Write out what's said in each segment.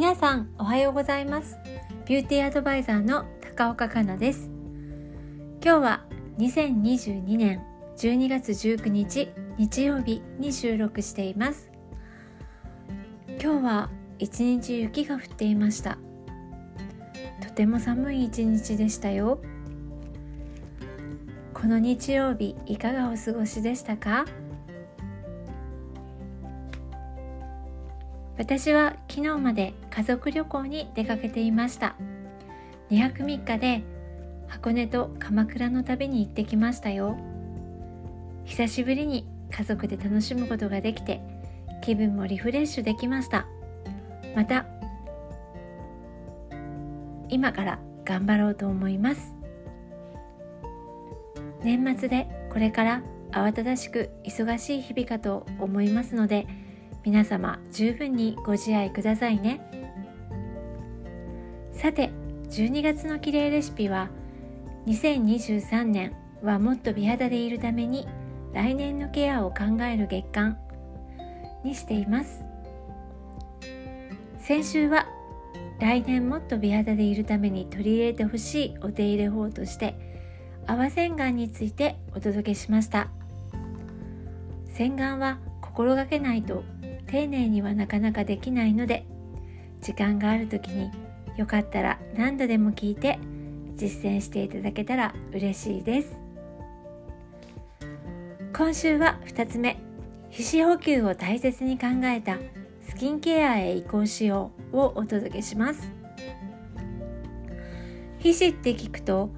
皆さんおはようございます。ビューティーアドバイザーの高岡香奈です。今日は2022年12月19日日曜日に収録しています。今日は一日雪が降っていました。とても寒い一日でしたよ。この日曜日いかがお過ごしでしたか？私は昨日まで家族旅行に出かけていました。2泊3日で箱根と鎌倉の旅に行ってきましたよ。久しぶりに家族で楽しむことができて気分もリフレッシュできました。また今から頑張ろうと思います。年末でこれから慌ただしく忙しい日々かと思いますので皆様十分にご自愛くださいね。さて12月の綺麗レシピは2023年はもっと美肌でいるために来年のケアを考える月間にしています。先週は来年もっと美肌でいるために取り入れてほしいお手入れ法として泡洗顔についてお届けしました。洗顔は心がけないと丁寧にはなかなかできないので時間がある時によかったら何度でも聞いて実践していただけたら嬉しいです。今週は2つ目。皮脂補給を大切に考えたスキンケアへ移行しようをお届けします。皮脂って聞くと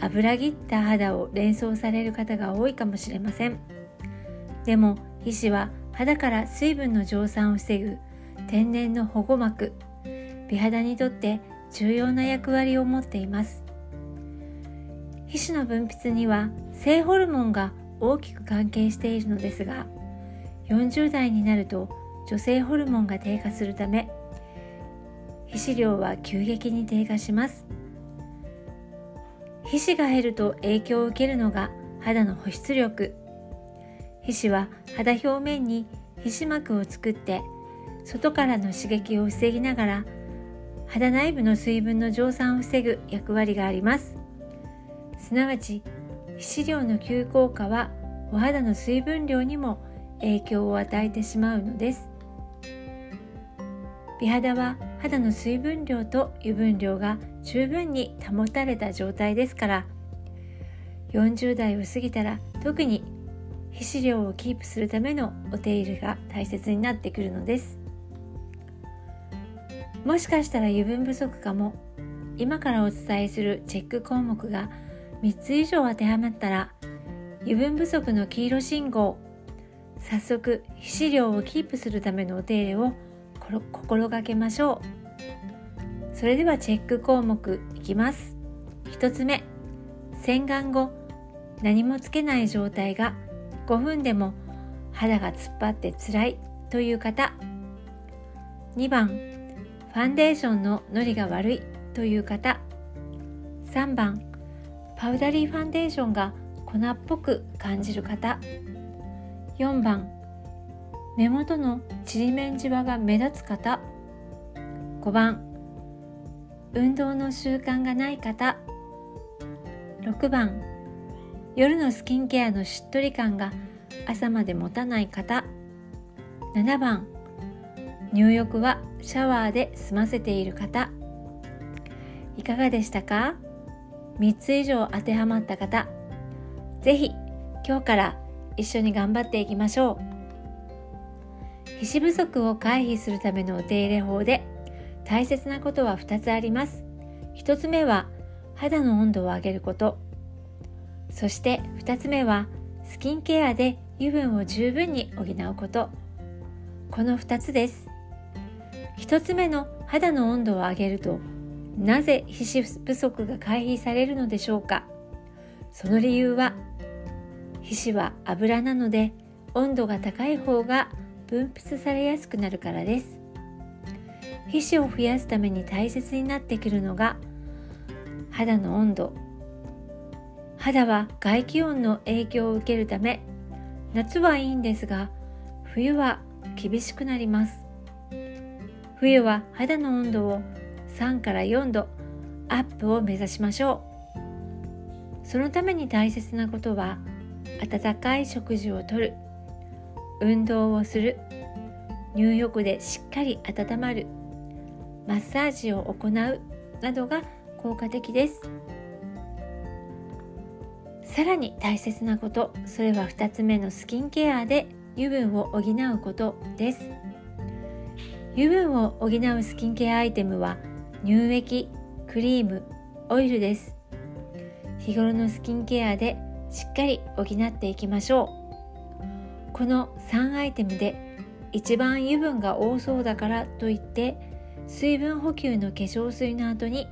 油ぎった肌を連想される方が多いかもしれません。でも皮脂は肌から水分の蒸散を防ぐ天然の保護膜。美肌にとって重要な役割を持っています。皮脂の分泌には性ホルモンが大きく関係しているのですが40代になると女性ホルモンが低下するため皮脂量は急激に低下します。皮脂が減ると影響を受けるのが肌の保湿力。皮脂は肌表面に皮脂膜を作って外からの刺激を防ぎながら肌内部の水分の蒸散を防ぐ役割があります。すなわち皮脂量の急降下はお肌の水分量にも影響を与えてしまうのです。美肌は肌の水分量と油分量が十分に保たれた状態ですから40代を過ぎたら特に皮脂量をキープするためのお手入れが大切になってくるのです。もしかしたら油分不足かも。今からお伝えするチェック項目が3つ以上当てはまったら油分不足の黄色信号。早速皮脂量をキープするためのお手入れを心がけましょう。それではチェック項目いきます。1つ目洗顔後何もつけない状態が5分でも肌が突っ張って辛いという方。2番ファンデーションののりが悪いという方。3番パウダリーファンデーションが粉っぽく感じる方。4番目元のちりめんじわが目立つ方。5番運動の習慣がない方。6番夜のスキンケアのしっとり感が朝まで持たない方。7番。入浴はシャワーで済ませている方。いかがでしたか？3つ以上当てはまった方。是非今日から一緒に頑張っていきましょう。皮脂不足を回避するためのお手入れ法で大切なことは2つあります。1つ目は肌の温度を上げること。そして2つ目はスキンケアで油分を十分に補うこと。この2つです。1つ目の肌の温度を上げるとなぜ皮脂不足が回避されるのでしょうか。その理由は皮脂は油なので温度が高い方が分泌されやすくなるからです。皮脂を増やすために大切になってくるのが肌の温度。肌は外気温の影響を受けるため夏はいいんですが冬は厳しくなります。冬は肌の温度を3から4度アップを目指しましょう。そのために大切なことは温かい食事をとる運動をする入浴でしっかり温まるマッサージを行うなどが効果的です。さらに大切なことそれは2つ目のスキンケアで油分を補うことです。油分を補うスキンケアアイテムは乳液クリームオイルです。日頃のスキンケアでしっかり補っていきましょう。この3アイテムで一番油分が多そうだからといって水分補給の化粧水の後に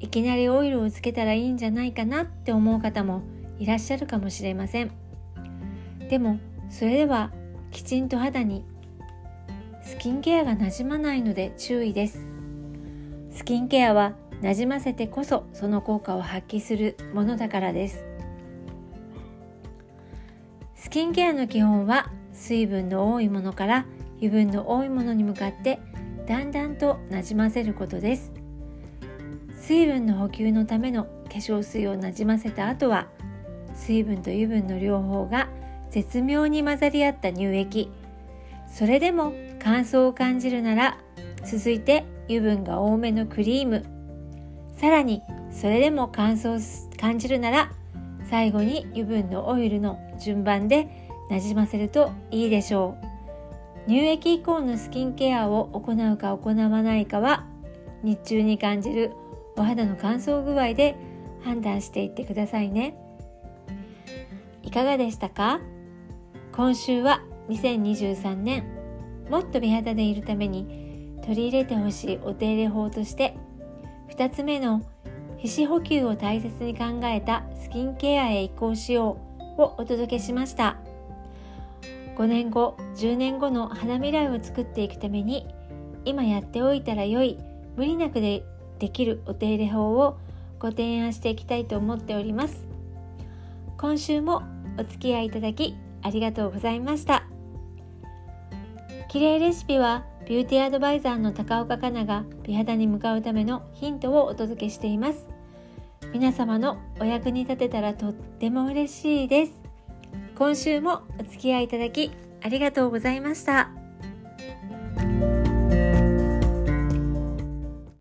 いきなりオイルをつけたらいいんじゃないかなって思う方もいらっしゃるかもしれません。でもそれではきちんと肌にスキンケアがなじまないので注意です。スキンケアはなじませてこそその効果を発揮するものだからです。スキンケアの基本は水分の多いものから油分の多いものに向かってだんだんとなじませることです。水分の補給のための化粧水をなじませた後は水分と油分の両方が絶妙に混ざり合った乳液。それでも乾燥を感じるなら続いて油分が多めのクリーム。さらにそれでも乾燥感じるなら最後に油分のオイルの順番でなじませるといいでしょう。乳液以降のスキンケアを行うか行わないかは日中に感じるお肌の乾燥具合で判断していってくださいね。いかがでしたか？今週は2023年もっと美肌でいるために取り入れてほしいお手入れ法として2つ目の皮脂補給を大切に考えたスキンケアへ移行しようをお届けしました。5年後10年後の肌未来を作っていくために今やっておいたら良い無理なくでできるお手入れ法をご提案していきたいと思っております。今週もお付き合いいただきありがとうございました。綺麗レシピはビューティーアドバイザーの高岡香菜が美肌に向かうためのヒントをお届けしています。皆様のお役に立てたらとっても嬉しいです。今週もお付き合いいただきありがとうございました。